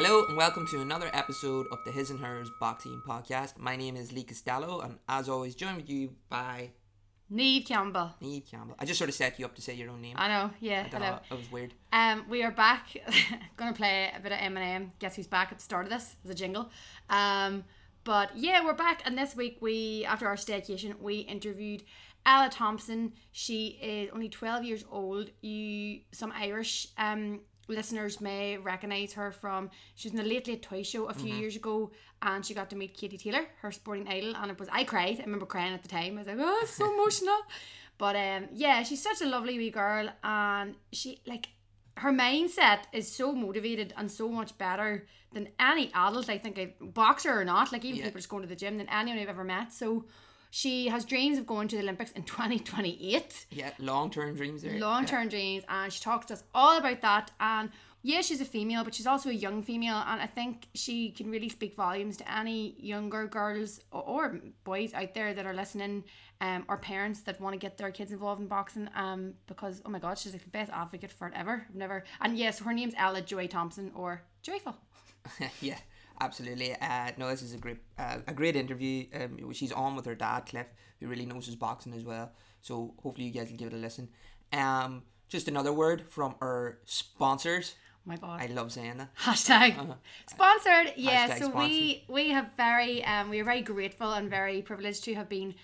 Hello and welcome to another episode of the His and Hers Boxing Podcast. My name is Lee Costello and as always joined with you by Neve Campbell. Neve Campbell. I just sort of set you up to say your own name. I know, yeah. I hello. that was weird. Um, we are back. Gonna play a bit of Eminem. Guess who's back at the start of this? As a jingle. Um, but yeah, we're back, and this week we, after our staycation, we interviewed Ella Thompson. She is only twelve years old. You, some Irish um listeners may recognize her from. She was in the Late Late Toy Show a few years ago, and she got to meet Katie Taylor, her sporting idol, and it was I cried. I remember crying at the time. I was like, oh, it's so emotional. But um, yeah, she's such a lovely wee girl, and she like her mindset is so motivated and so much better than any adult. I think, I, boxer or not, like even Yeah. people just going to the gym than anyone I've ever met. So she has dreams of going to the Olympics in 2028 Yeah, long term dreams long term dreams and she talks to us all about that and yeah she's a female but she's also a young female and I think she can really speak volumes to any younger girls or, or boys out there that are listening um, or parents that want to get their kids involved in boxing um, because oh my god she's like the best advocate for it ever I've never and yes her name's Ella Joy Thompson or Joyful. Yeah, absolutely. Uh, no, this is a great, uh, a great interview. Um, she's on with her dad, Cliff, who really knows his boxing as well. So hopefully you guys will give it a listen. Um, just another word from our sponsors. oh my god I love saying that. Hashtag sponsored. Yeah, Uh-huh. Hashtag so we we have very um we are very grateful and very privileged to have been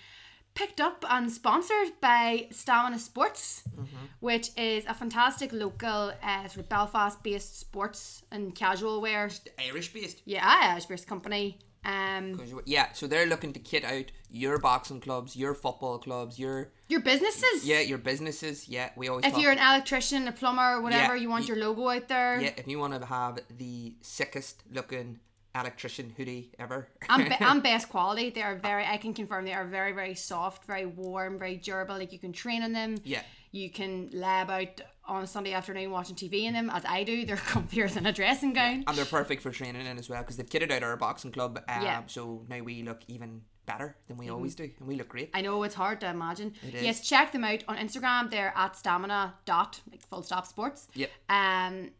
picked up and sponsored by Stamina Sports, Mm-hmm. which is a fantastic local uh, sort of Belfast based sports and casual wear. Irish based. Yeah, Irish based company. Um, Yeah, so they're looking to kit out your boxing clubs, your football clubs, your your businesses. yeah, your businesses. Yeah, we always If you're an electrician, a plumber, whatever, Yeah, you want y- your logo out there. yeah, if you want to have the sickest looking electrician hoodie ever. and, be- and best quality. They are very. I can confirm they are very, very soft, very warm, very durable. Like you can train in them. Yeah. You can lab out on a Sunday afternoon watching TV in them, as I do. They're comfier than a dressing gown. and they're perfect for training in as well because they've kitted out our boxing club. Um, Yeah. Mm-hmm. So now we look even better than we always do, and we look great. I know it's hard to imagine. It is. Yes, check them out on Instagram. They're at stamina dot like full stop sports. Yep. Um.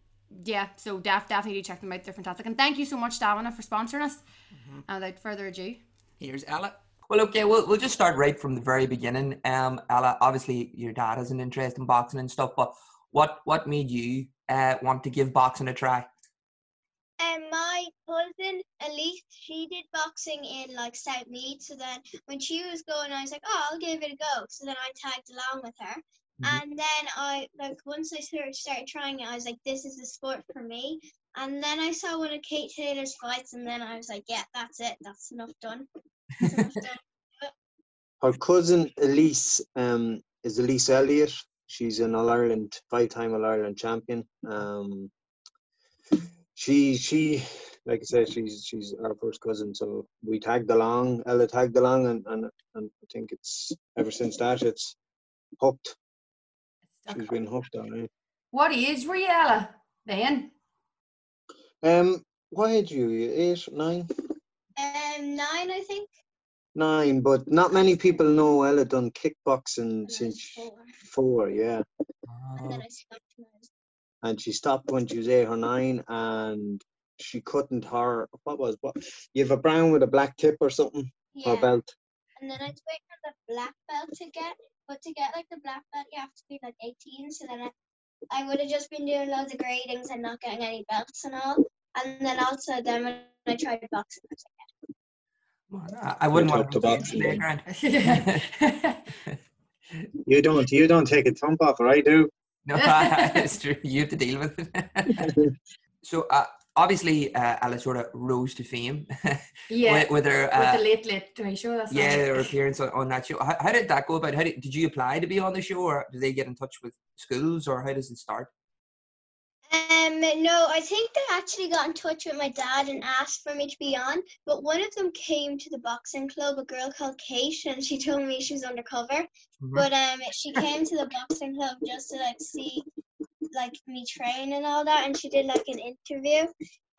Yeah. So def- definitely do check them out. They're fantastic. And thank you so much, Stamina, for sponsoring us. Mm-hmm. And without further ado, Here's Ella. Well, okay, we'll, we'll just start right from the very beginning. Um, Ella, obviously your dad has an interest in boxing and stuff, but what what made you uh want to give boxing a try? And my cousin Elise, she did boxing in like South Mead. So then when she was going, I was like, oh, I'll give it a go. So then I tagged along with her. Mhm. And then I like once I sort of started trying it, I was like, this is the sport for me. And then I saw one of Kate Taylor's fights, and then I was like, yeah, that's it. That's enough done. That's enough done. Her cousin Elise um, is Elise Elliott. She's an All Ireland, five-time All Ireland champion. Um, she she like I said, she's she's our first cousin. So we tagged along. Ella tagged along, and and, and I think it's ever since that it's hooked. She's been hooked on it. what age were you, Ella? Then. Um, what age are you? Eight, nine, Um, nine, I think. nine. But not many people know Ella done kickboxing And I was since four. four. Yeah. And then I stopped when I was and she stopped when she was eight or nine and she couldn't her what was what you have a brown with a black tip or something or yeah. belt And then I was waiting for the black belt to get, but to get like the black belt, you have to be like 18. So then I, I would have just been doing loads of gradings and not getting any belts and all. And then also then when I tried boxing, I was like, I, I wouldn't We're want to box in the playground. you don't you don't take a thump off or i do No, it's true. You have to deal with it. so uh, obviously, uh, Ella sort of rose to fame yeah. with, with her. with Uh, the late late Today Show. That's yeah, her appearance on, on that show. How, how did that go about? How did, did you apply to be on the show, or did they get in touch with schools, or how does it start? Um, no, I think they actually got in touch with my dad and asked for me to be on. But one of them came to the boxing club, a girl called Kate, and she told me she was undercover. Mhm. But um, she came to the boxing club just to like see, like me train and all that, and she did like an interview.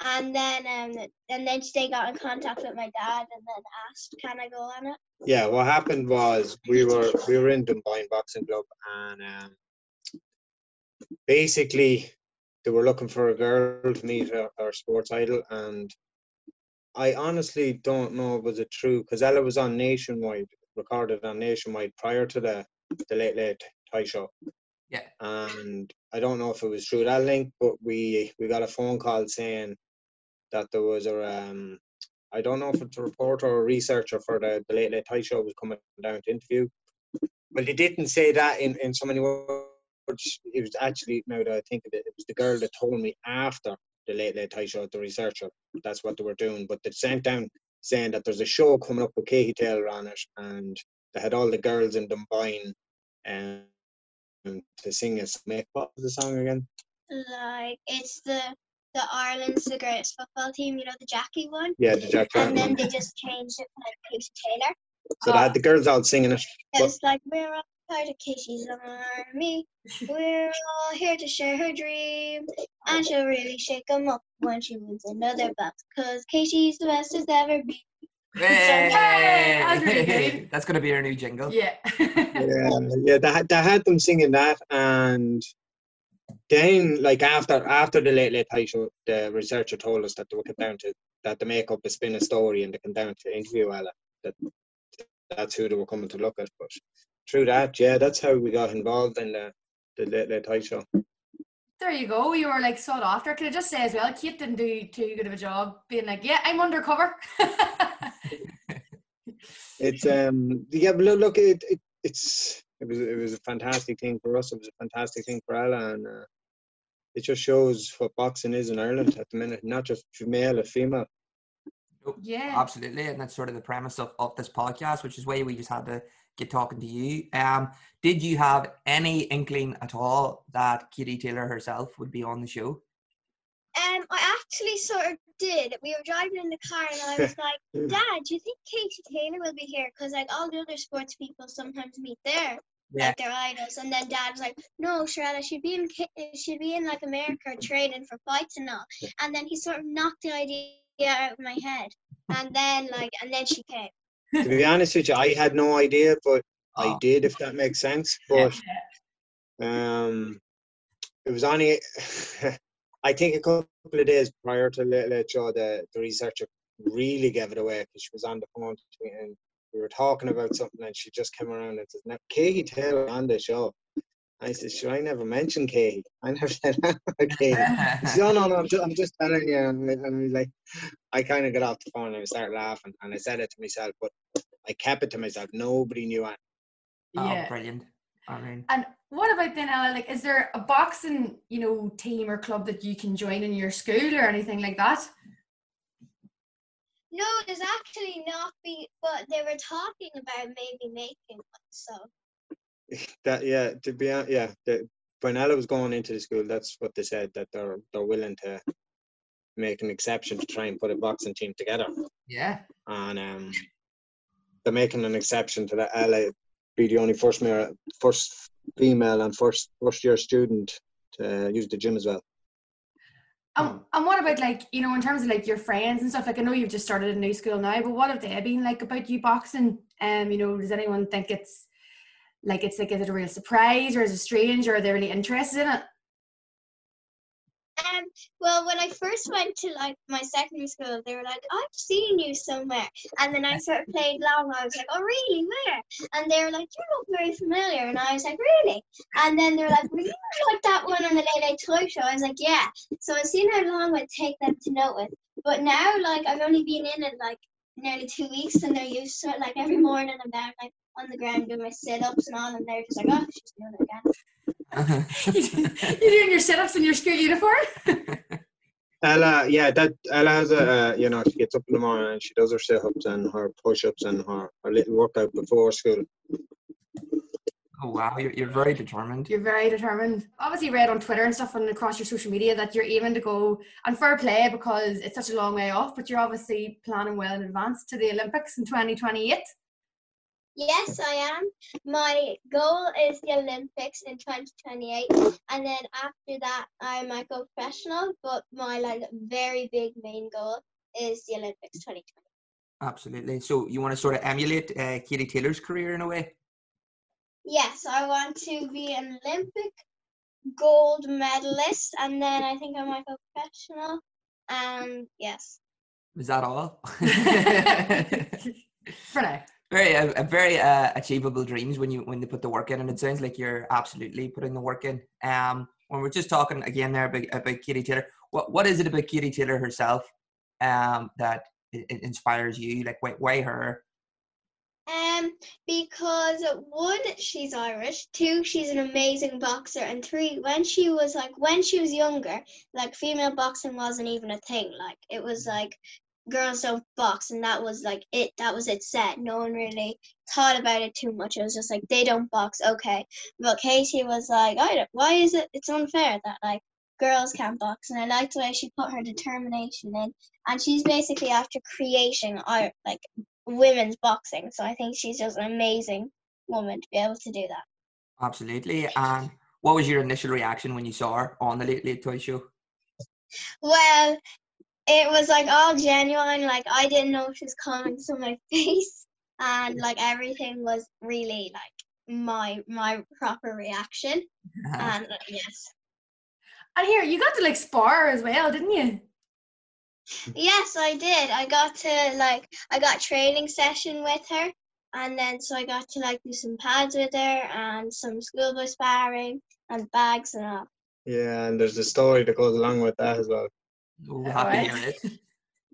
And then um, and then they got in contact with my dad and then asked, "Can I go on it?" yeah what happened was we were we were in dunboyne boxing club and um basically they were looking for a girl to meet her, her sports idol, and I honestly don't know was it was true because Ella was on Nationwide, recorded on Nationwide prior to the the Late Late Toy Show. Yeah. And I don't know if it was through that link, but we we got a phone call saying that there was a um I don't know if it's a reporter or a researcher for the, the Late Late Toy Show was coming down to interview. Well, they didn't say that in, in so many words. It was actually now that I think of it, it was the girl that told me after the Late Late Toy Show, the researcher. That's what they were doing. But they sent down saying that there's a show coming up with Katie Taylor on it, and they had all the girls in Dunboyne um, Um, to sing a make what was the song again? Like it's the the Ireland's the greatest football team, you know, the Jackie one. Yeah, the Jack And then they just changed it to like Katie Taylor. So they had oh. the girls all singing it. It was like we're all part of Katie's army. We're all here to share her dream. And she'll really shake 'em up when she wins another belt. Cause Katie's the best as ever been. Hey! that's really. That's gonna be our new jingle. yeah. Yeah, yeah, they had, they had them singing that, and then like after after the late late Night show, the researcher told us that they would come down to that the makeup a spin a story and they come down to interview Ella. That that's who they were coming to look at. But through that, yeah, that's how we got involved in the the late late Night show. There you go. You were like sought after. Can I just say as well, Kate didn't do too good of a job being like, yeah, I'm undercover. It's um yeah, but look, look it, it it's it was it was a fantastic thing for us. It was a fantastic thing for Ella, and uh, it just shows what boxing is in Ireland at the minute, not just male or female. yeah. Absolutely, and that's sort of the premise of, of this podcast, which is why we just had to get talking to you. Um, did you have any inkling at all that Katie Taylor herself would be on the show? Um, I actually sort of did. We were driving in the car and I was like, Dad, do you think Katie Taylor will be here? Because like all the other sports people sometimes meet there. Yeah. like their idols. And then dad was like, "No, Sharada, she'd be in Ki- she'd be in like America training for fights and all." And then he sort of knocked the idea out of my head. And then like, and then she came. to be honest with you, I had no idea, but I Oh. did, if that makes sense. Yeah. But um, it was only, I think, a couple of days prior to Late Late Show, the, the researcher really gave it away because she was on the phone to me and we were talking about something and she just came around and says, "Now, Katie Taylor on the show." I said, "Sure, I never mentioned Katie. I never said that about Katie." He said, "No, no, no, I'm just, I'm just telling you." And, and I was like, I kind of got off the phone and I started laughing and I said it to myself, but I kept it to myself. Nobody knew it. Oh, yeah. Oh, brilliant. I mean, And what about then, Ella? Like, is there a boxing, you know, team or club that you can join in your school or anything like that? No, there's actually not be, but they were talking about maybe making one. So That yeah, to be hon- yeah, the, when Ella was going into the school, that's what they said that they're they're willing to make an exception to try and put a boxing team together, yeah. and um, they're making an exception to that Ella be the only first male, first female and first first year student to use the gym as well. Um, and what about like, you know, in terms of like your friends and stuff? Like, I know you've just started a new school now, but what have they been like about you boxing? Um, you know, does anyone think it's like it's like is it a real surprise or is it strange or are they really interested in it? Well, when I first went to like my secondary school, they were like, "I've seen you somewhere," and then I sort of played along. I was like, "Oh, really? Where?" And they were like, "You look very familiar," and I was like, "Really?" And then they were like, "Were you like that one on the Late Late Toy Show?" I was like, "Yeah." So I've seen how long it take them to notice. But now, like, I've only been in it like nearly two weeks, and they're used to it. Like every morning, I'm down like on the ground doing my sit-ups and all, and they're just like, "Oh, she's doing it again." You're doing your sit-ups in your school uniform? Ella, yeah, that Ella has a uh, you know she gets up in the morning and she does her sit ups and her push ups and her, her little workout before school. oh wow, you're, you're very determined. You're very determined. Obviously, read on Twitter and stuff and across your social media that you're aiming to go and fair play because it's such a long way off. But you're obviously planning well in advance to the Olympics in 2028. Yes, I am. My goal is the Olympics in 2028, and then after that, I might go professional. But my like very big main goal is the Olympics 2020. Absolutely. So you want to sort of emulate uh, Katie Taylor's career in a way? Yes, I want to be an Olympic gold medalist, and then I think I might go professional. And yes, Is that all? For now. Very, a, a very uh, achievable dreams when you when they put the work in, and it sounds like you're absolutely putting the work in. Um, when we're just talking again there about, about Katie Taylor, what what is it about Katie Taylor herself, um, that inspires you? Like, why, why her? um, because one, she's Irish. Two, she's an amazing boxer, and three, when she was like when she was younger, like female boxing wasn't even a thing. Like it was like girls don't box, and that was like it. That was it set. No one really thought about it too much. It was just like they don't box, okay. But Katie was like, I don't. Why is it? It's unfair that like girls can't box, and I liked the way she put her determination in. And she's basically after creating art, like women's boxing. So I think she's just an amazing woman to be able to do that. Absolutely. And what was your initial reaction when you saw her on the Late Late Toy Show? Well, it was like all genuine. Like I didn't know she was coming to my face, and like everything was really like my my proper reaction. And uh, yes, And here, you got to like spar as well, didn't you? yes, I did. I got to like I got training session with her, and then so I got to like do some pads with her and some schoolboy sparring and bags and all. Yeah, and there's a story that goes along with that as well. Happy to Alright. it.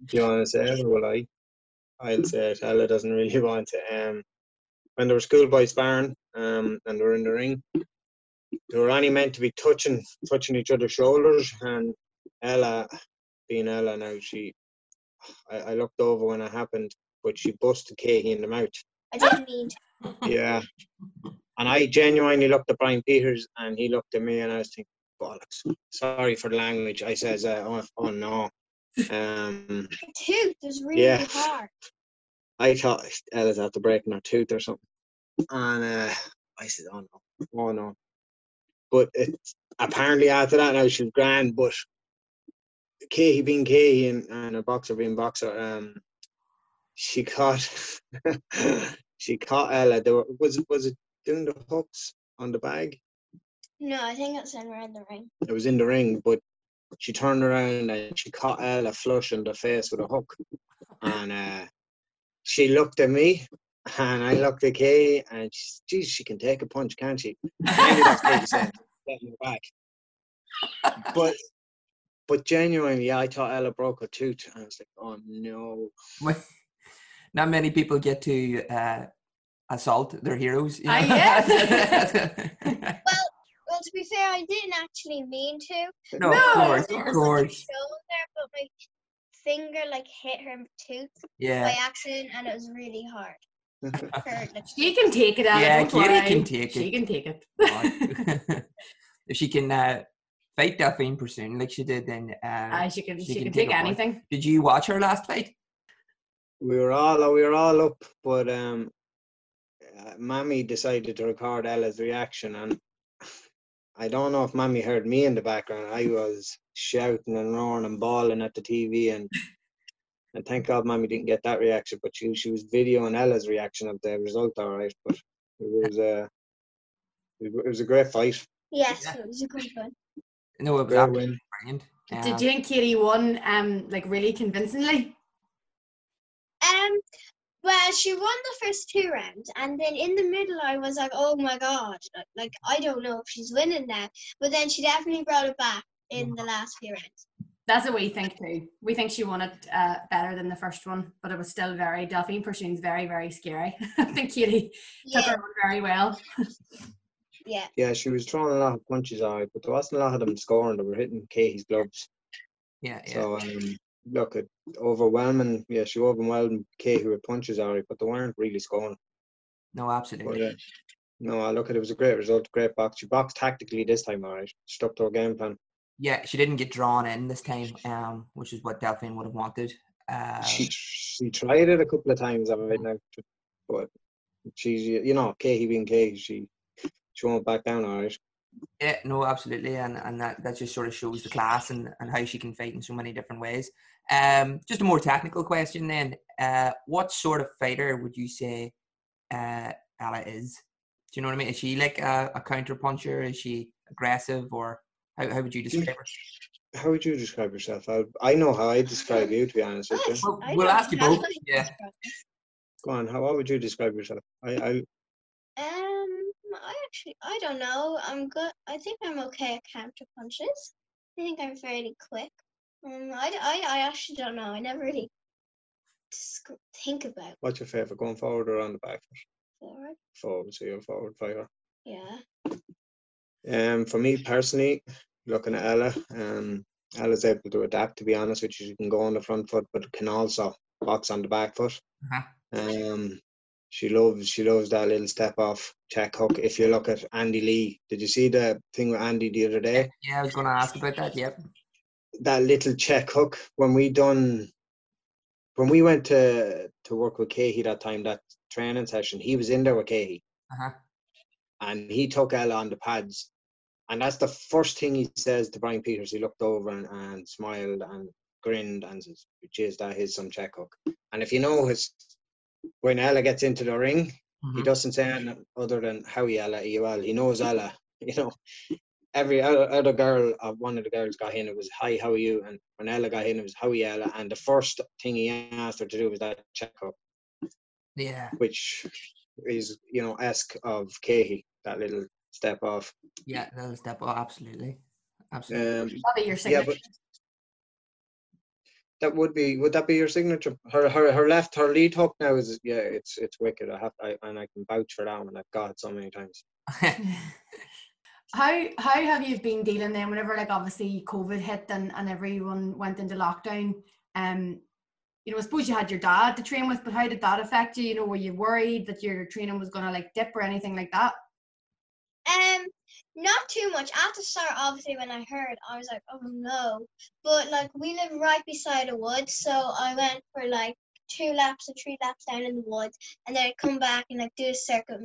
Do you want to say it or will I? I'll say it. Ella doesn't really want to. Um, when there were schoolboy sparring, um, and they were in the ring, they were only meant to be touching, touching each other's shoulders, and Ella, being Ella now, she, I, I looked over when it happened, but she busted Katie in the mouth. I didn't mean to. Yeah. And I genuinely looked at Brian Peters, and he looked at me, and I was thinking, bollocks. Sorry for the language. I says, uh, oh, oh no. Um, tooth was really Yeah. hard. I thought Ella's after breaking her tooth or something. And uh, I said, oh no, oh no. But it, apparently after that now she's grand, but Katie being Katie and, and a boxer being boxer, um, she caught she caught Ella. There was it was it doing the hooks on the bag? No, I think it's in around the ring. It was in the ring, but she turned around and she caught Ella flush in the face with a hook. And uh, she looked at me and I looked at Kay and she, geez, she can take a punch, can't she? Maybe that's Katie saying, back. But but genuinely, yeah, I thought Ella broke her tooth. And I was like, oh no. Not many people get to uh, assault their heroes. you Ah, know? yes. Well, to be fair, I didn't actually mean to. no, No, of course, It was of course. her shoulder, but my finger like hit her tooth by Yeah, accident, and it was really hard. She can take it out. Yeah, don't Katie can take it. She can take it. if she can uh, fight Delfine Persoon like she did, then uh, Ah, she can, she she, can can take take a punch. anything. did you watch her last fight? we were all we were all up, but um, uh, Mammy decided to record Ella's reaction, and I don't know if Mammy heard me in the background. I was shouting and roaring and bawling at the TV, and and thank God Mammy didn't get that reaction, but she she was videoing Ella's reaction of the result, all right. But it was uh, it was a great fight, yes, Yeah. it was a good one. No, it was great absolutely win. brilliant. Did Um, you think Katie won um like really convincingly? Um, well, she won the first two rounds, and then in the middle, I was like, "Oh my god!" Like, like I don't know if she's winning now. But then she definitely brought it back in the last few rounds. That's what we think too. We think she won it uh, better than the first one, but it was still very Delfine Persoon's very very scary. I think Katie took her on very well. yeah. Yeah, she was throwing a lot of punches, all right, but there wasn't a lot of them scoring. They were hitting Katie's gloves. yeah, yeah. So um, look, it overwhelming. Yeah, she overwhelmed Katie with punches, right, but they weren't really scoring. no, But, absolutely. uh, no, I look at it was a great result, great box. She boxed tactically this time, all right. Stuck to her game plan. Yeah, she didn't get drawn in this time, um, which is what Delfine would have wanted. Uh, she she tried it a couple of times, right now, but she's you know Katie being Katie, she she won't back down, all right. Yeah, no, absolutely, and and that, that just sort of shows the class and, and how she can fight in so many different ways. Um, just a more technical question then. Uh, what sort of fighter would you say uh, Ella is? Do you know what I mean? Is she like a, a counter puncher? Is she aggressive, or how, how would you describe her? How would you describe yourself? I, I know how I describe you, to be honest with you. Well, we'll ask you have both. any Yeah. description. Go on. How what would you describe yourself? I, I Um, I actually, I don't know. I'm good. I think I'm okay at counter punches. I think I'm fairly quick. Um, I, d- I, I actually don't know. I never really think about what's your favorite, going forward or on the back foot? forward. Forward, so you're a forward fighter. Yeah. Um, for me personally, looking at Ella, um, Ella's able to adapt. To be honest with you, she can go on the front foot, but can also box on the back foot. Uh-huh. Um, she loves she loves that little step off check hook. If you look at Andy Lee, did you see the thing with Andy the other day? Yeah, I was going to ask about that. Yep. That little check hook when we done when we went to to work with Cahey that time, that training session, he was in there with Cahey. Uh-huh. and he took Ella on the pads. And that's the first thing he says to Brian Peters. He looked over and, and smiled and grinned and says, Jeez, that is some check hook. And if you know his, when Ella gets into the ring, he Mhm. doesn't say anything other than how Ella, you well. He knows Ella. You know, every other, other girl, uh, one of the girls got in, it was, Hi, how are you? And when Ella got in, it was, How are you, Ella? And the first thing he asked her to do was that check hook, Yeah. which is, you know, ask of Cahey, that little step off. Yeah. That'll step. Oh, absolutely. Absolutely. Um, That'll be your Yeah, signature. but that would be would that be your signature? Her her her left her lead hook now is yeah it's it's wicked. I have I, and I can vouch for that one. I've got it so many times. How how have you been dealing then whenever like obviously COVID hit and, and everyone went into lockdown? Um, you know, I suppose you had your dad to train with, but how did that affect you? You know, were you worried that your training was gonna like dip or anything like that? Um, not too much. At the start, obviously, when I heard, I was like, oh no. But like, we live right beside a wood, so I went for like two laps or three laps down in the woods, and then I'd come back and like do a circuit,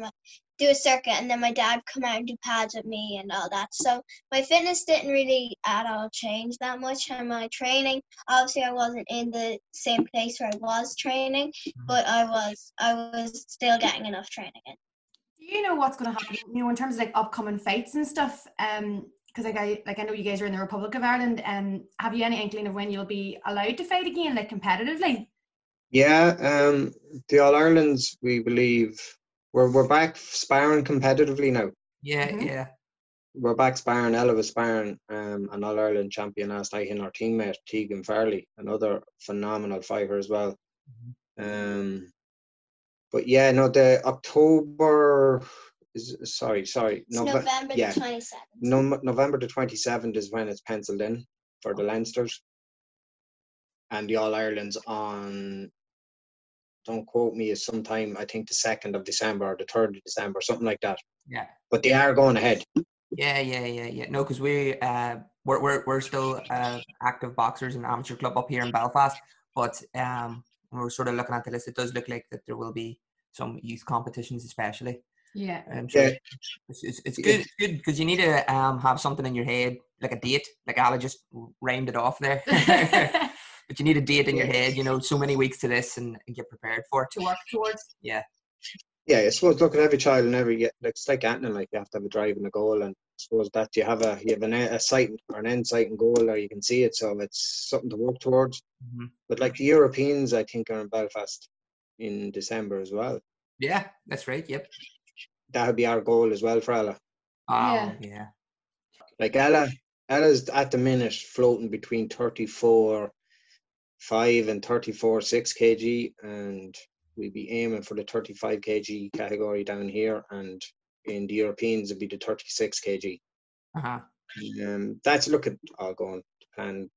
do a circuit, and then my dad would come out and do pads with me and all that. So my fitness didn't really at all change that much, and my training, obviously, I wasn't in the same place where I was training, but I was, I was still getting enough training in. Do you know what's gonna happen? You know, in terms of like upcoming fights and stuff. Um, because like I like I know you guys are in the Republic of Ireland. Um, have you any inkling of when you'll be allowed to fight again, like competitively? Yeah, um, the All Irelands we believe we're we're back sparring competitively now. yeah. Mhm. Yeah. We're back sparring. Ella was sparring um, an All Ireland champion last night, and our teammate Tegan Farley, another phenomenal fighter as well. Um, but yeah, no, the October is sorry, sorry, It's Nove- November yeah. the 27th. No, November the 27th is when it's penciled in for the Leinsters. And the All Ireland's on, don't quote me, is sometime, I think the 2nd of December or the 3rd of December, something like that. Yeah. But they are going ahead. Yeah, yeah, yeah, yeah. No, because we uh we're we're we're still uh active boxers in amateur club up here in Belfast, but um when we're sort of looking at the list, it does look like that there will be some youth competitions, especially. Yeah. Um, so Yeah. it's, it's, it's good. It's good because you need to um have something in your head, like a date. Like Ali just rhymed it off there. but you need a date in your head. You know, so many weeks to this, and, and get prepared for it. to work towards. Yeah, Yeah, I suppose look at every child and every, like, it's like anything, like you have to have a drive and a goal. And I suppose that you have a, you have an, a sight or an end sight and goal, or you can see it. So it's something to work towards. Mhm. But like the Europeans, I think are in Belfast in December as well. Yeah, that's right. Yep. That would be our goal as well for Ella. Oh, Yeah. yeah. Like Ella, Ella's at the minute floating between 34 5 and 34 6 kg, and we'd be aiming for the 35 kg category down here, and in the Europeans, it'd be the 36 kg. Uh huh. Um, that's look at all going to plan,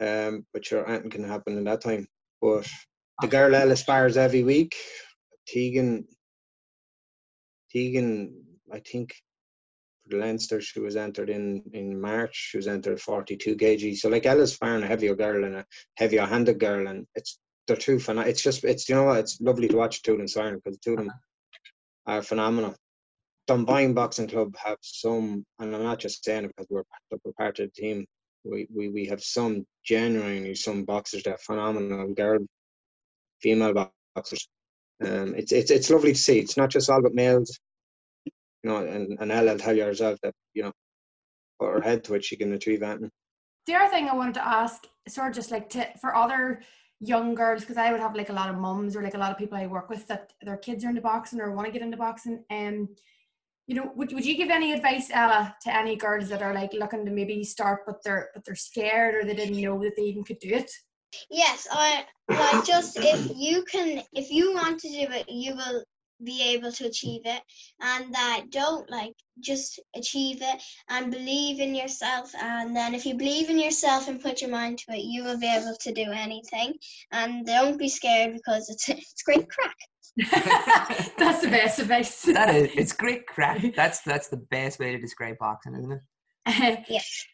um, but sure, anything can happen in that time. But the girl Ella spars every week. Tegan, Tegan, I think for Leinster, she was entered in in March. She was entered 42 kg. So like Ella's sparring a heavier girl and a heavier handed girl, and it's they're two phen- It's just it's you know what it's lovely to watch two of them because two of them are phenomenal. Dunboyne Boxing Club have some, and I'm not just saying it because we're, we're part of the team. We, we we have some genuinely some boxers that are phenomenal girl, female boxers. Um, it's it's it's lovely to see. It's not just all about males, you know. And and Ella will tell you herself that you know put her head to it, she can achieve anything. The other thing I wanted to ask, sort of just like to for other young girls, because I would have like a lot of mums or like a lot of people I work with that their kids are into boxing or want to get into boxing. Um, you know, would, would you give any advice, Ella, to any girls that are like looking to maybe start but they're but they're scared or they didn't know that they even could do it? Yes, I like just if you can, if you want to do it, you will be able to achieve it, and that don't like just achieve it and believe in yourself. And then if you believe in yourself and put your mind to it, you will be able to do anything. And don't be scared because it's it's great craic. That's the best advice. that is, it's great craic. That's that's the best way to describe boxing, isn't it? Yes.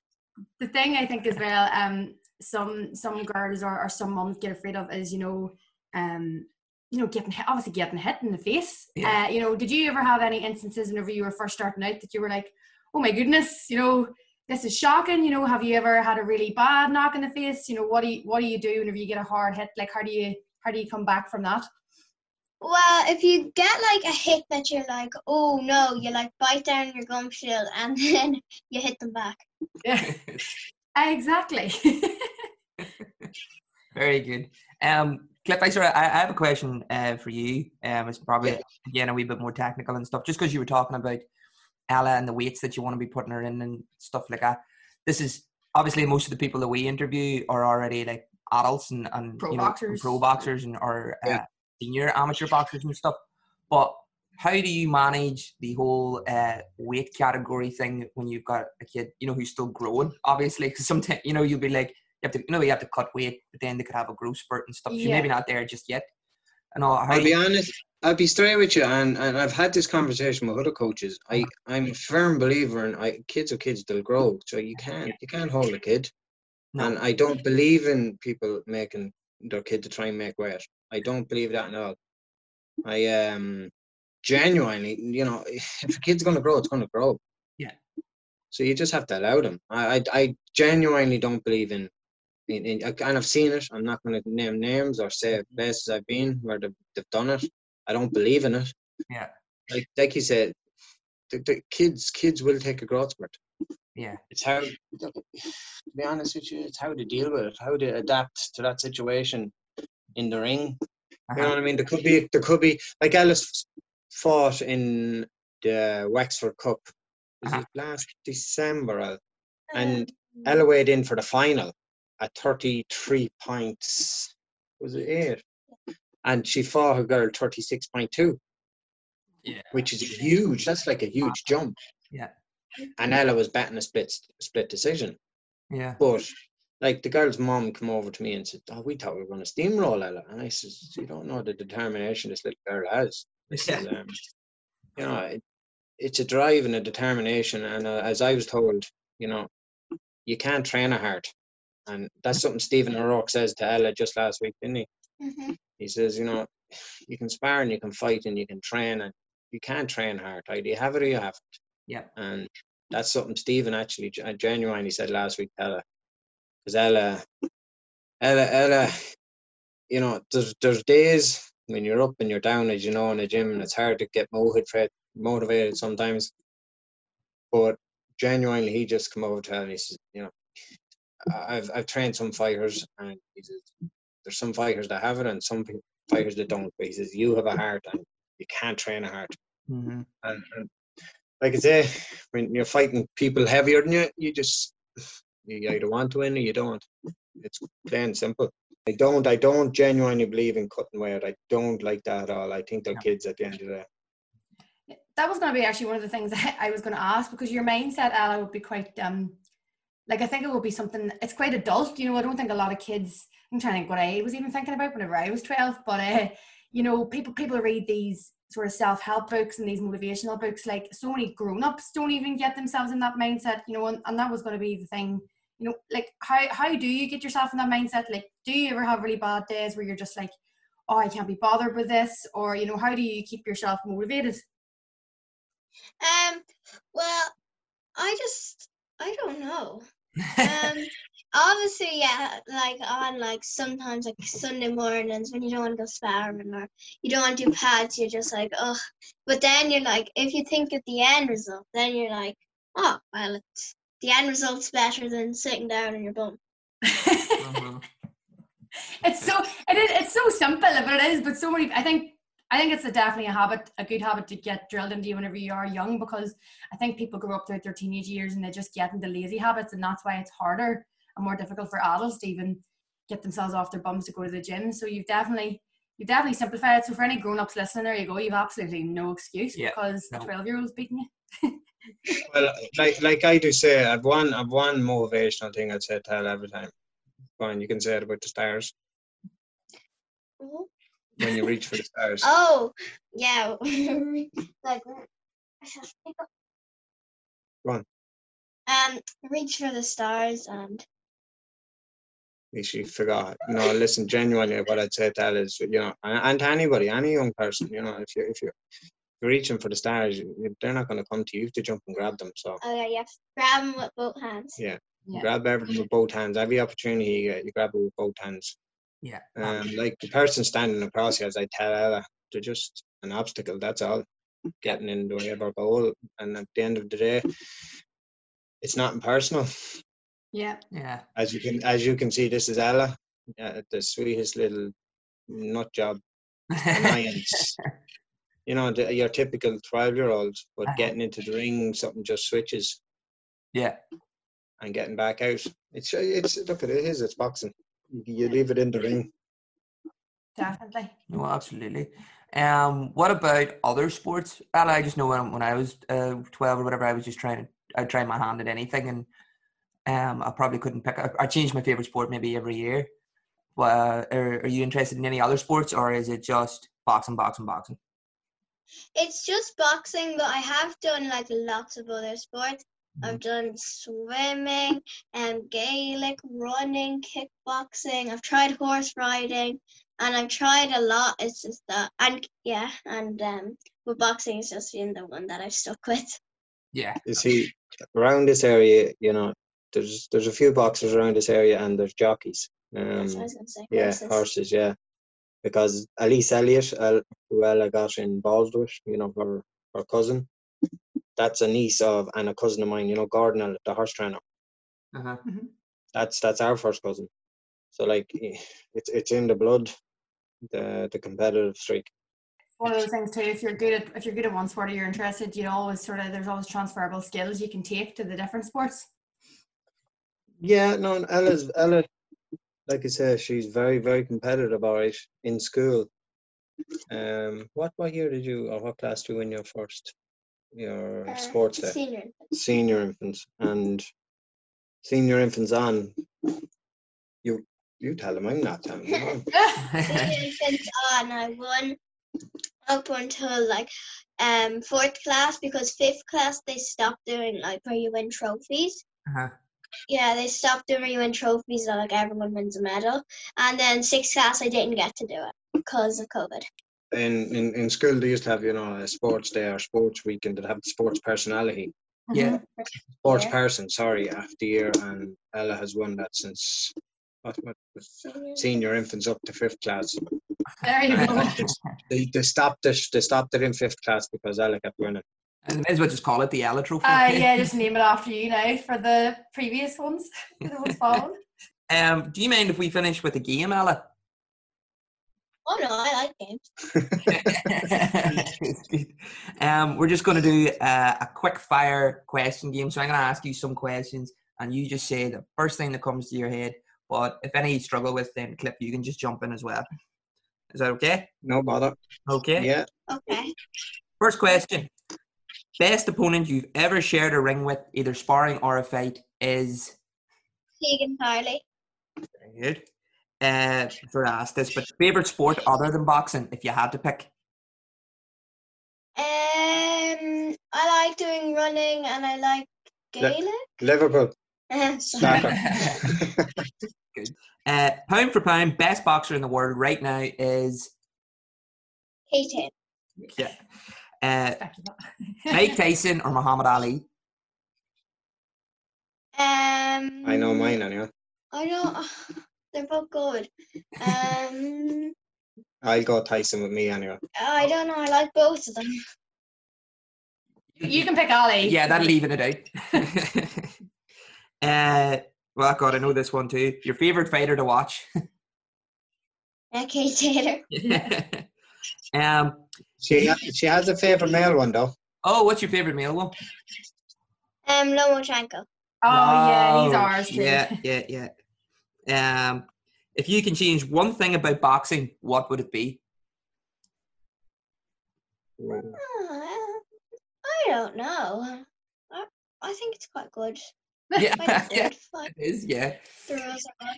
the thing I think as well, um, some some girls or, or some moms get afraid of is you know, um, you know, getting hit, obviously getting hit in the face. Yeah. Uh, you know, did you ever have any instances whenever you were first starting out that you were like, oh my goodness, you know, this is shocking. You know, have you ever had a really bad knock in the face? You know, what do you what do you do whenever you get a hard hit? Like, how do you how do you come back from that? Well, if you get like a hit that you're like, oh no, you like bite down your gum shield and then you hit them back. Yeah, exactly. Very good. Um, Cliff, I, sort of, I, I have a question uh, for you. Um, it's probably Yeah. again a wee bit more technical and stuff. Just because you were talking about Ella and the weights that you want to be putting her in and stuff like that. This is obviously most of the people that we interview are already like adults and, and Pro you know, boxers. pro boxers and or uh, senior amateur boxers and stuff. But how do you manage the whole uh, weight category thing when you've got a kid, you know, who's still growing? Obviously, because sometimes you know you'll be like, have to, you know, you have to cut weight, but then they could have a growth spurt and stuff. She's Yeah. maybe not there just yet. And all. I'll be you, honest. I'll be straight with you, and, and I've had this conversation with other coaches. I I'm a firm believer in I, kids are kids. They'll grow, so you can't you can't hold a kid. No. And I don't believe in people making their kid to try and make weight. I don't believe that at all. I um genuinely, you know, if a kid's gonna grow, it's gonna grow. Yeah. So you just have to allow them. I I, I genuinely don't believe in. In, in, and I've seen it. I'm not going to name names or say places I've been where they've, they've done it. I don't believe in it. Yeah. Like like you said, the, the kids kids will take a growth spurt. yeah. It's how to be honest with you, it's how to deal with it, how to adapt to that situation in the ring. You know Uh-huh. what I mean? There could be there could be like Ellis fought in the Wexford Cup. Was Uh-huh. it last December? Um, And Ella weighed in for the final at 33 points. Was it eight? And she fought a girl 36.2, Yeah. which is huge. That's like a huge jump. Yeah. And Ella was betting a split split decision. Yeah. But like the girl's mom come over to me and said, "Oh, we thought we were going to steamroll Ella," and I says, "You don't know the determination this little girl has. Is, um, you know, it, it's a drive and a determination. And uh, as I was told, you know, you can't train a heart, and that's something Stephen O'Rourke says to Ella just last week, didn't he? mhm. He says, you know, you can spar and you can fight and you can train, and you can't train hard. Either you have it or you haven't. Yeah. And that's something Stephen actually genuinely said last week to Ella. Because Ella, Ella, Ella, you know, there's, there's days when you're up and you're down, as you know, in the gym, and it's hard to get motivated, motivated sometimes. But genuinely, he just come over to her and he says, you know, I- I've, I've trained some fighters, and he says, there's some fighters that have it and some fighters that don't. But he says, you have a heart and you can't train a heart. Mm-hmm. And, and like I say, when you're fighting people heavier than you, you just you either want to win or you don't. It's plain and simple. I don't. I don't genuinely believe in cutting weight. I don't like that at all. I think they're No. kids at the end of the day. that was going to be actually one of the things I was going to ask because your mindset, Ella, would be quite um, like I think it would be something. It's quite adult, you know. I don't think a lot of kids. I'm trying to think what I was even thinking about whenever I was 12, but uh, you know, people people read these sort of self help books and these motivational books. Like so many grown ups don't even get themselves in that mindset, you know. And, and that was going to be the thing, you know. Like how how do you get yourself in that mindset? Like, do you ever have really bad days where you're just like, oh, I can't be bothered with this, or you know, how do you keep yourself motivated? Um. Well, I just I don't know. Um. obviously, yeah. Like on like sometimes like Sunday mornings when you don't want to go sparring or you don't want to do pads, you're just like, oh. But then you're like, if you think of the end result, then you're like, oh, well, it's the end result's better than sitting down on your bum. Mhm. it's so it is it's so simple but it is but so many i think i think it's a definitely a habit a good habit to get drilled into you whenever you are young because i think people grow up throughout their teenage years and they just get into lazy habits and that's why it's harder and more difficult for adults to even get themselves off their bums to go to the gym so you've definitely you've definitely simplified it so for any grown-ups listening there you go you've absolutely no excuse Yeah, because no. a 12 year old's beating you Well, like like I do say, I've one I've one motivational thing I'd say tell every time. Fine, you can say it about the stars Mhm. When you reach for the stars. Oh, yeah. like, I just pick up. Go on. Um, reach for the stars and You she forgot. No, listen, genuinely, what I'd say tell is, you know, and, and to anybody, any young person, you know, if you if you're, you're reaching for the stars, you- they're not going to come to you. You have to jump and grab them. So oh yeah, you have to grab them with both hands. yeah, Yeah. grab everything with both hands. Every opportunity you get, you grab it with both hands. Yeah. Um, like the person standing across you, as I tell Ella, they're just an obstacle. That's all. Getting in the way of our goal, and at the end of the day, it's not impersonal. yeah yeah. As you can, as you can see, this is Ella, uh, the sweetest little nut job. Annoyance. you know, the, your typical twelve-year-old, but Uh-huh. getting into the ring, something just switches yeah. and getting back out. It's it's look at it is it's boxing. You, you leave it in the ring. definitely No, absolutely. Um, what about other sports? Well, I just know when, when I was uh, twelve or whatever, I was just trying to I try my hand at anything, and um, I probably couldn't pick. I, I changed my favorite sport maybe every year. But uh, are, are you interested in any other sports, or is it just boxing, boxing, boxing? It's just boxing, but I have done like lots of other sports. I've done swimming and Gaelic, running, kickboxing. I've tried horse riding, and I've tried a lot. It's just that, and yeah, and um, with boxing, it's just been the one that I've stuck with. Yeah. You see, around this area, you know, there's there's a few boxers around this area, and there's jockeys. That's what I Um, was gonna say. yeah, horses. horses, yeah. Because Elise Elliott, uh, who Ella got involved with, you know, her her cousin, that's a niece of and a cousin of mine. You know, Gordon, the horse trainer. Uh-huh. That's that's our first cousin. So like, it's it's in the blood, the the competitive streak. one of those things too. If you're good at if you're good at one sport or you're interested, you know, always sort of there's always transferable skills you can take to the different sports. Yeah, no, and Ella's Ella, like I said, she's very, very competitive. All right, in school. Um, what what year did you or what class did you win your first your Uh, sports day? Senior. Senior infants and senior infants on. You you tell them I'm not telling them. Senior infants on. I won up until like um fourth class because fifth class they stopped doing like where you win trophies. Uh-huh. Yeah, they stopped doing where you win trophies and like everyone wins a medal. And then sixth class I didn't get to do it because of COVID. In, in in school they used to have you know a sports day or sports weekend that have the sports personality. Yeah. Sports Yeah. person, sorry, after year and Ella has won that since what, what was Senior. senior infants up to fifth class. There you go. They, they stopped it. They stopped it in fifth class because Ella kept winning. And may as well just call it the Ella Trophy. Uh, yeah, just name it after you now for the previous ones, for the ones following. Um, do you mind if we finish with a game, Ella? Oh no, I like games. um, we're just going to do a, a quick fire question game. So I'm going to ask you some questions, and you just say the first thing that comes to your head. But if any you struggle with, then Cliff, you can just jump in as well. Is that okay? No bother. Okay. Yeah. Okay. First question: Best opponent you've ever shared a ring with, either sparring or a fight, is Keegan Harley. very good. Uh, for of asked this, but favorite sport other than boxing, if you had to pick. Um, I like doing running and I like Le- Gaelic. Liverpool. Uh, sorry. Uh, pound for pound, best boxer in the world right now is Keaton. yeah. Uh, Expected. Mike Tyson or Muhammad Ali. Um, I know mine anyway. I don't. They're both good. Um, I'll go Tyson with me anyway. I don't know. I like both of them. You can pick Ali. Yeah, that'll even it out. Uh, well, God, I know this one too. Your favorite fighter to watch? Okay, Taylor. um. She ha- she has a favorite male one though. Oh, what's your favorite male one? Um, Lomachenko. Oh yeah, he's Wow. ours too. Yeah, yeah, yeah. Um, if you can change one thing about boxing, what would it be? Oh, I don't know. I, I think it's quite good. Yeah, Quite yeah. Like, it is. Yeah, the rules are good.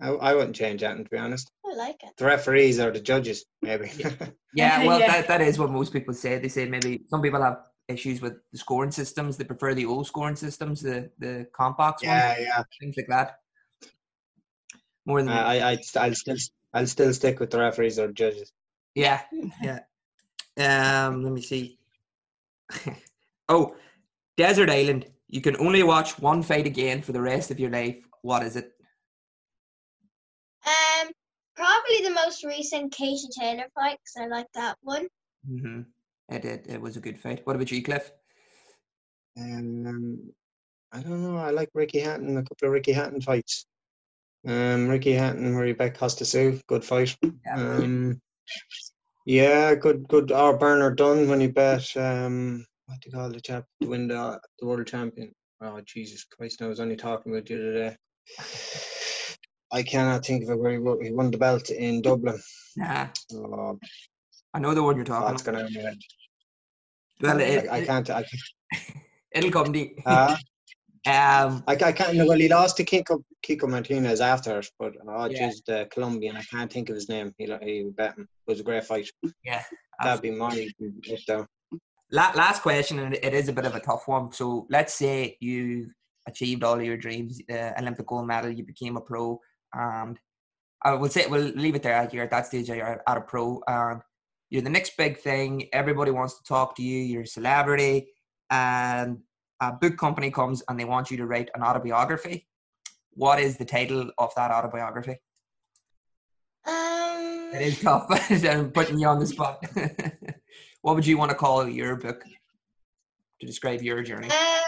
I, I wouldn't change that to be honest. I like it. The referees or the judges, maybe. yeah. Well, Yeah. that, that is what most people say. They say maybe some people have issues with the scoring systems. They prefer the old scoring systems, the the comp box yeah, ones, yeah. things like that. More than I, I, I'd, st- I'll still, I'll still stick with the referees or judges. Yeah, yeah. Um, let me see. oh, Desert Island. You can only watch one fight again for the rest of your life. What is it? Um, probably the most recent Katie Taylor fight because I like that one. Mm-hmm. It, it it was a good fight. What about you, Cliff? Um, I don't know. I like Ricky Hatton. A couple of Ricky Hatton fights. Um, Ricky Hatton where he bet Kostya Tszyu. Good fight. Yeah. Um, yeah, good, good. Our Bernard Dunne when he bet. Um, what do you call the chap to win the the world champion? Oh Jesus Christ! I was only talking about the other day. I cannot think of it where he won, he won the belt in Dublin. Yeah. Oh, I know the one you're talking. that's about. gonna. Well, it, I, I can't. I, can't- it'll come to. uh, um, I, I can't. Well, he lost to Kiko, Kiko Martinez after, but oh, Yeah. jeez, the Colombian. I can't think of his name. He he bet him. It was a great fight. yeah. That'd be my. La- last question, and it is a bit of a tough one. So let's say you achieved all your dreams, uh, Olympic gold medal, you became a pro, and I will say we'll leave it there. You're at that stage, you're at a pro, and you're the next big thing. Everybody wants to talk to you. You're a celebrity, and a book company comes and they want you to write an autobiography. What is the title of that autobiography? Um, It is tough. I'm putting you on the spot. what would you want to call your book to describe your journey? uh,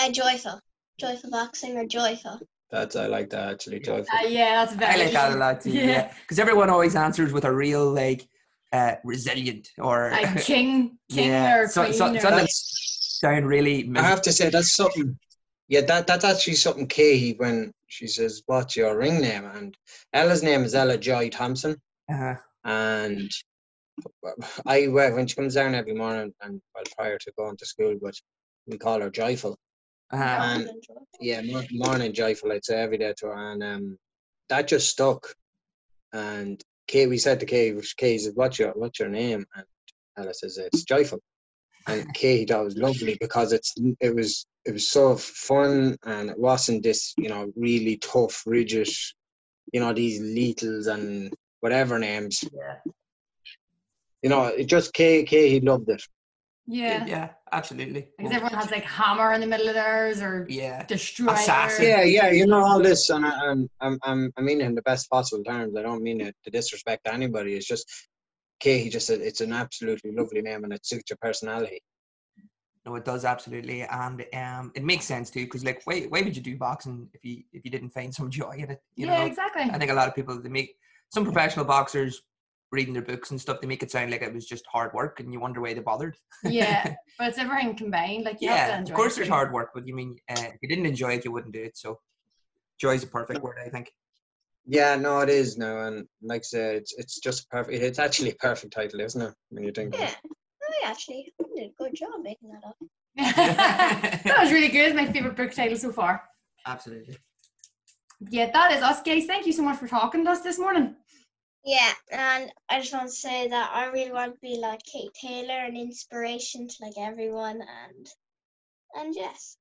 uh, joyful, joyful boxing or joyful. That's I like that actually. Joyful. Uh, yeah, that's very. I like that a lot too. Yeah, because everyone always answers with a real like uh, resilient or A king, king Yeah, or so- queen so- or so That's. Sound really. I have to say that's something. Yeah, that that's actually something key when she says, "What's your ring name?" and Ella's name is Ella Joy Thompson, uh, and I well, when she comes down every morning and well prior to going to school, but we call her Joyful. uh, Um, Joyful. yeah, morning joyful. I'd say every day to her, and um, that just stuck. And Kay, we said to Kay, Kay said, "What's your what's your name?" And Ella says, "It's joyful." And Kay that was lovely because it's it was it was so fun and it wasn't this you know really tough, rigid, you know these littles and whatever names. yeah, You know, it just Kay Kay he loved it. Yeah. yeah, absolutely. Because everyone has like hammer in the middle of theirs or Yeah, destroyer. Assassin. Yeah, yeah, you know all this, and I, I'm, I'm, I'm, I mean it in the best possible terms. I don't mean it to disrespect anybody. It's just, Kay, he just said it's an absolutely lovely name, and it suits your personality. no, it does absolutely, and um, it makes sense too. Because like, why, why would you do boxing if you if you didn't find some joy in it? You yeah, know, exactly. I think a lot of people they make some professional boxers reading their books and stuff. They make it sound like it was just hard work, and you wonder why they bothered. yeah, but it's everything combined. Like you have to yeah, enjoy of course it there's hard work, but you mean uh, if you didn't enjoy it, you wouldn't do it. So, joy is a perfect word, I think. Yeah, no, it is now, and like I said, it's, it's just perfect. It's actually a perfect title, isn't it? When you think, about Yeah, it. I actually did a good job making that up. that was really good. My favorite book title so far. Absolutely. Yeah, that is us, guys. Thank you so much for talking to us this morning. Yeah, and I just want to say that I really want to be like Kate Taylor, an inspiration to like everyone, and and yes,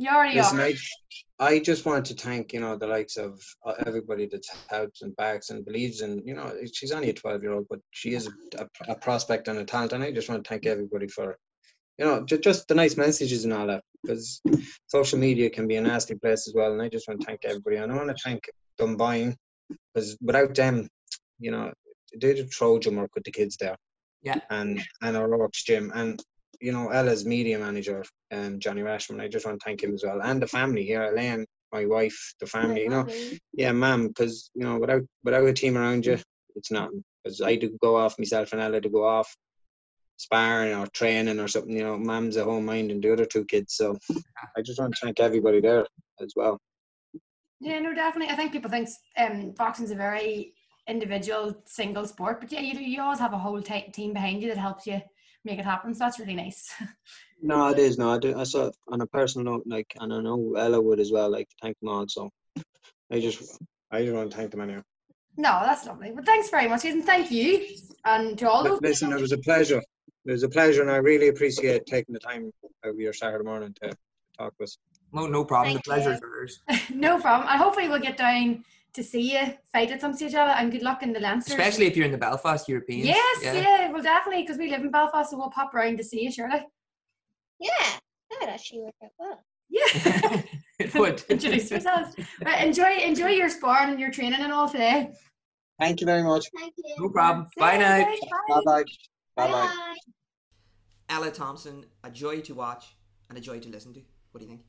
You already Listen, are. I, I just want to thank you know the likes of uh, everybody that's helps and backs and believes in you know she's only a twelve year old but she is a, a prospect and a talent and I just want to thank everybody for you know just, just the nice messages and all that because social media can be a nasty place as well and I just want to thank everybody and I want to thank Dunboyne because without them you know they did a Trojan work with the kids there Yeah. and and our Oaks gym and you know, Ella's media manager, um, Johnny Rashman. I just want to thank him as well, and the family here, Elaine, my wife, the family. You know, yeah, ma'am, because you know, without without a team around you, it's nothing. Because I do go off myself and Ella to go off sparring or training or something. You know, mum's at home minding the other two kids. So I just want to thank everybody there as well. Yeah, no, definitely. I think people think um, boxing's a very individual, single sport, but yeah, you do, you always have a whole t- team behind you that helps you make it happen. So that's really nice. No, it is. No, I do. I saw on a personal note, like, and I know Ella would as well. Like, thank them all. So I just, I just want to thank them anyway. no, that's lovely. But thanks very much, and thank you, and to all those. Listen, it was a pleasure. It was a pleasure, and I really appreciate taking the time out of your Saturday morning to talk with us. No, no problem. Thank the pleasure's you. ours. no problem. And hopefully we'll get down to see you fight at some stage, Ella, and good luck in the Leinster. Especially if you're in the Belfast Europeans. Yes, yeah, well, definitely, because we live in Belfast, so we'll pop round to see you, surely. Yeah, that would actually work out well. Yeah. it would. Introduce yourselves. Right, enjoy, enjoy your sparring and your training and all today. Thank you very much. Thank you. No problem. See Bye you, now. guys. Bye bye. Bye bye. Bye. Ella Thompson, a joy to watch and a joy to listen to. What do you think?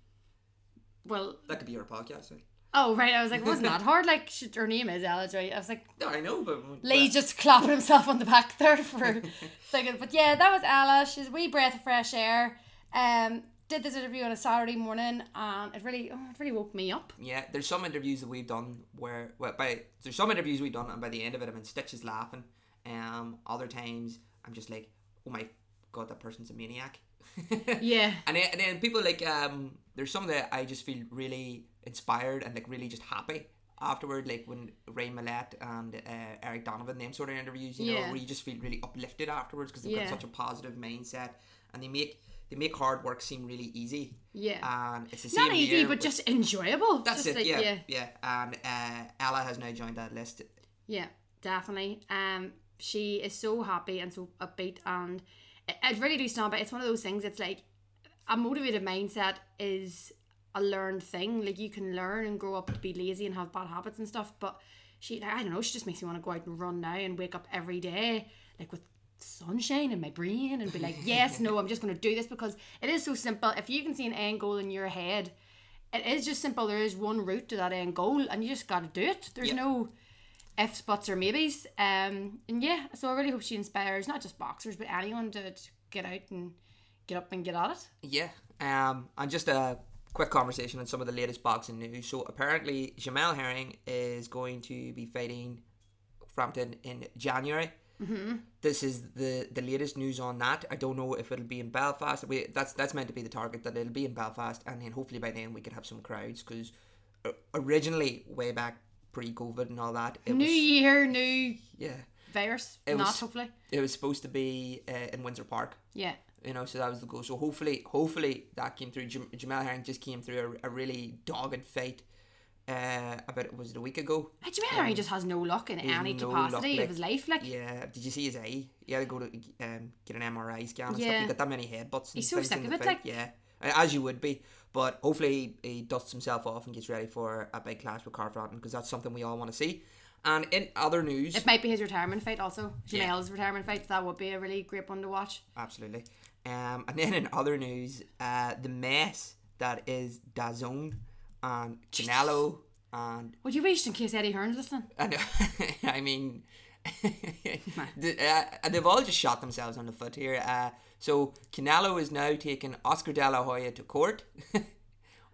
Well, That could be our podcast. Right? Oh right, I was like, it wasn't that hard? Like, she, her name is Ella, right? I was like, No, I know, but Lee just clapping himself on the back there for thinking. But yeah, that was Ella. She's a wee breath of fresh air. Um, did this interview on a Saturday morning, and it really, oh, it really woke me up. Yeah, there's some interviews that we've done where, well, by there's some interviews we've done, and by the end of it, I'm in stitches laughing. Um, other times I'm just like, oh my god, that person's a maniac. Yeah. And then, and then people like, um, there's some that I just feel really inspired and like really just happy afterward, like when Ray Moylette and uh, Eric Donovan, them sort of interviews, you know, where you just feel really uplifted afterwards because they've Yeah. got such a positive mindset and they make they make hard work seem really easy. Yeah. And it's the same Not easy, but just enjoyable. that's just it. like, yeah, yeah. yeah, And uh, Ella has now joined that list. Yeah, definitely. Um, she is so happy and so upbeat, and I, I really do stand by. It's one of those things. It's like a motivated mindset is a learned thing. Like you can learn and grow up to be lazy and have bad habits and stuff. But she, like, I don't know, she just makes me want to go out and run now and wake up every day like with sunshine in my brain and be like, yes, no, I'm just going to do this because it is so simple. If you can see an end goal in your head, it is just simple. There is one route to that end goal, and you just got to do it. There's Yeah. no ifs, buts, or maybes. Um, and yeah, so I really hope she inspires not just boxers but anyone to to get out and get up and get at it. Yeah. Um, and just a quick conversation on some of the latest boxing news. So apparently, Jamel Herring is going to be fighting Frampton in January. Mm-hmm. This is the the latest news on that. I don't know if it'll be in Belfast. We, that's that's meant to be the target that it'll be in Belfast, and then hopefully by then we could have some crowds because originally way back pre-COVID and all that, it new was year, new yeah, virus. It not was- hopefully. it was supposed to be uh, in Windsor Park. Yeah. You know, so that was the goal. So hopefully, hopefully that came through. Jam- Jamel Herring just came through a, a really dogged fight. Uh, about was it a week ago? Hey, Jamel Harry just has no luck in any no capacity luck, like- of his life. Like Yeah, did you see his eye? He had to go to um, get an MRI scan and stuff. Yeah. He got that many headbutts. He's so sick of it, fight. like- yeah, Uh, as you would be. But hopefully he, he dusts himself off and gets ready for a big clash with Carl Frampton because that's something we all want to see. And in other news, it might be his retirement fight also. Yeah. Retirement fight. That would be a really great one to watch. Absolutely. Um, and then in other news, uh, the mess that is DAZN and Canelo and Would you reach in case Eddie Hearn's listening? I know, I mean, the, uh, they've all just shot themselves on the foot here. Uh, so Canelo is now taking Oscar De La Hoya to court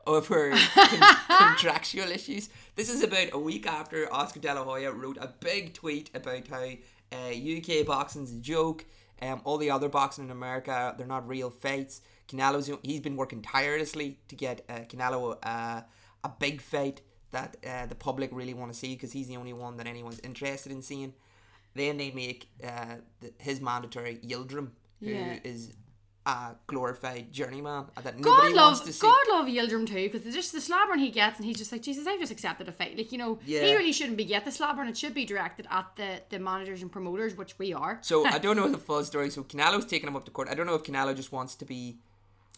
over con- contractual issues. This is about a week after Oscar De La Hoya wrote a big tweet about how uh, UK boxing's a joke. Um, all the other boxing in America, they're not real fights. Canelo's he's been working tirelessly to get uh, Canelo uh, a big fight that uh, the public really want to see because he's the only one that anyone's interested in seeing. Then they make uh, the, his mandatory Yildirim, who is Yeah. A glorified journeyman uh, that God nobody wants love, to see. God love Yildirim too, because just the slabbering he gets, and he's just like, Jesus, I've just accepted a fight. Like you know, Yeah. he really shouldn't be get the slabbering. It should be directed at the the managers and promoters, which we are. So I don't know the full story. So Canelo's taking him up to court. I don't know if Canelo just wants to be.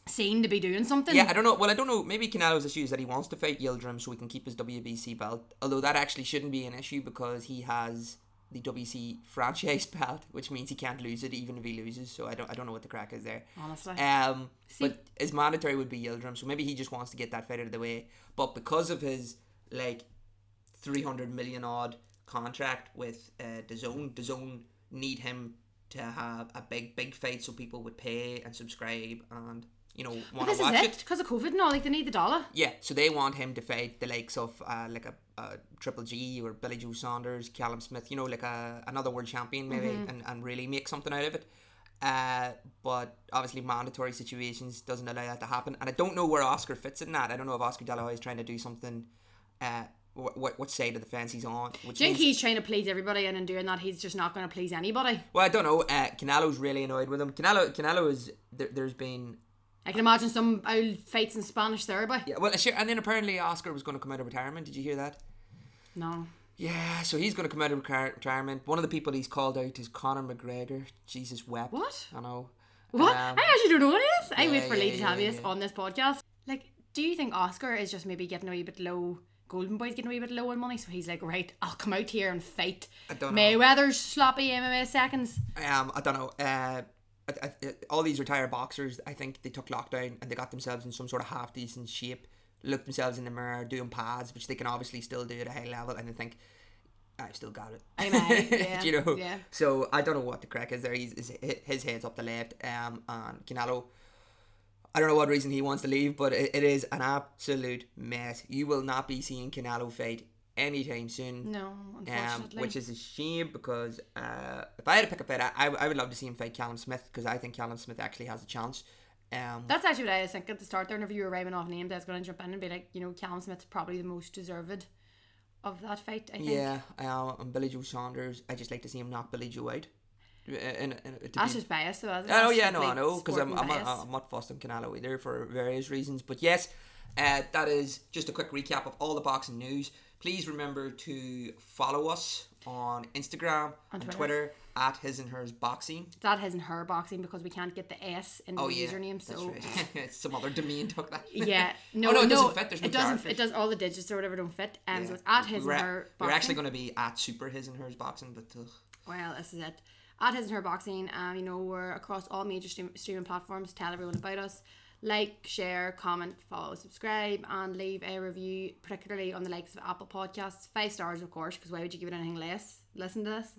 seen to be doing something. Yeah, I don't know. Well, I don't know. Maybe Canelo's issue is that he wants to fight Yildirim so he can keep his WBC belt. Although that actually shouldn't be an issue because he has the WBC franchise belt, which means he can't lose it even if he loses. So I don't I don't know what the craic is there. Honestly. Um, See- but his mandatory would be Yildirim, so maybe he just wants to get that fight out of the way. But because of his like three hundred million odd contract with uh, the zone, the zone need him to have a big big fight so people would pay and subscribe and you know want to is watch it because of COVID and all. Like they need the dollar. yeah, so they want him to fight the likes of uh, like a, a Triple G or Billy Joe Saunders, Callum Smith, you know, like a another world champion maybe, Mm-hmm. and, and really make something out of it. Uh, but obviously mandatory situations doesn't allow that to happen, and I don't know where Oscar fits in that. I don't know if Oscar De La Hoya is trying to do something. Uh, what what, what side of the fence he's on? Which Do you think means- he's trying to please everybody and in doing that he's just not going to please anybody? well, I don't know. Uh, Canelo's really annoyed with him. Canelo, Canelo is there, there's been I can imagine some old fights in Spanish there, by. yeah. Well, sure, and then apparently Oscar was going to come out of retirement. Did you hear that? No. Yeah, so he's going to come out of retirement. One of the people he's called out is Conor McGregor. Jesus wept. What? I know. What? Um, I actually don't know what it is. I yeah, wait for Lee yeah, me yeah, yeah. on this podcast. Like, do you think Oscar is just maybe getting a wee bit low? Golden Boy's getting a wee bit low on money, so he's like, right, I'll come out here and fight I. Mayweather's sloppy MMA seconds. Um, I don't know. Uh, I, I, all these retired boxers, I think they took lockdown and they got themselves in some sort of half decent shape. Looked themselves in the mirror, doing pads, which they can obviously still do at a high level, and they think, I've still got it. I know, yeah, you know. yeah. So I don't know what the craic is there. He's, his, his head's up the left. Um, and Canelo. I don't know what reason he wants to leave, but it, it is an absolute mess. You will not be seeing Canelo fight anytime soon. No, Um, which is a shame because uh, if I had to pick a fight, I, I would love to see him fight Callum Smith because I think Callum Smith actually has a chance. Um, That's actually what I was thinking at the start there. Whenever you were raving off names, I was going to jump in and be like, you know, Callum Smith's probably the most deserved of that fight. I think. yeah, um, and Billy Joe Saunders, I just like to see him knock Billy Joe out. Uh, in- in- That's be- just bias, though. isn't it? I know, yeah, no, I know, because I'm, I'm. I'm not fussed on Canelo either for various reasons. But yes, uh, that is just a quick recap of all the boxing news. Please remember to follow us on Instagram and Twitter. Twitter. at His and Hers Boxing. That his and her boxing because we can't get the S in the username. Oh yeah, username. that's So right. Some other domain took that. yeah, no, Oh, no, it no, doesn't fit, there's no it doesn't. It does all the digits or whatever don't fit. Um, so Yeah. it's at his we're, and her. we're actually going to be at Super His and Hers Boxing, but uh, Well, this is it. At His and Her Boxing, um, you know, we're across all major stream- streaming platforms. Tell everyone about us. Like, share, comment, follow, subscribe, and leave a review, particularly on the likes of Apple Podcasts. Five stars, of course, because why would you give it anything less? Listen to this.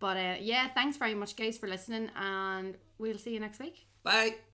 But uh, yeah, thanks very much, guys, for listening, and we'll see you next week. bye.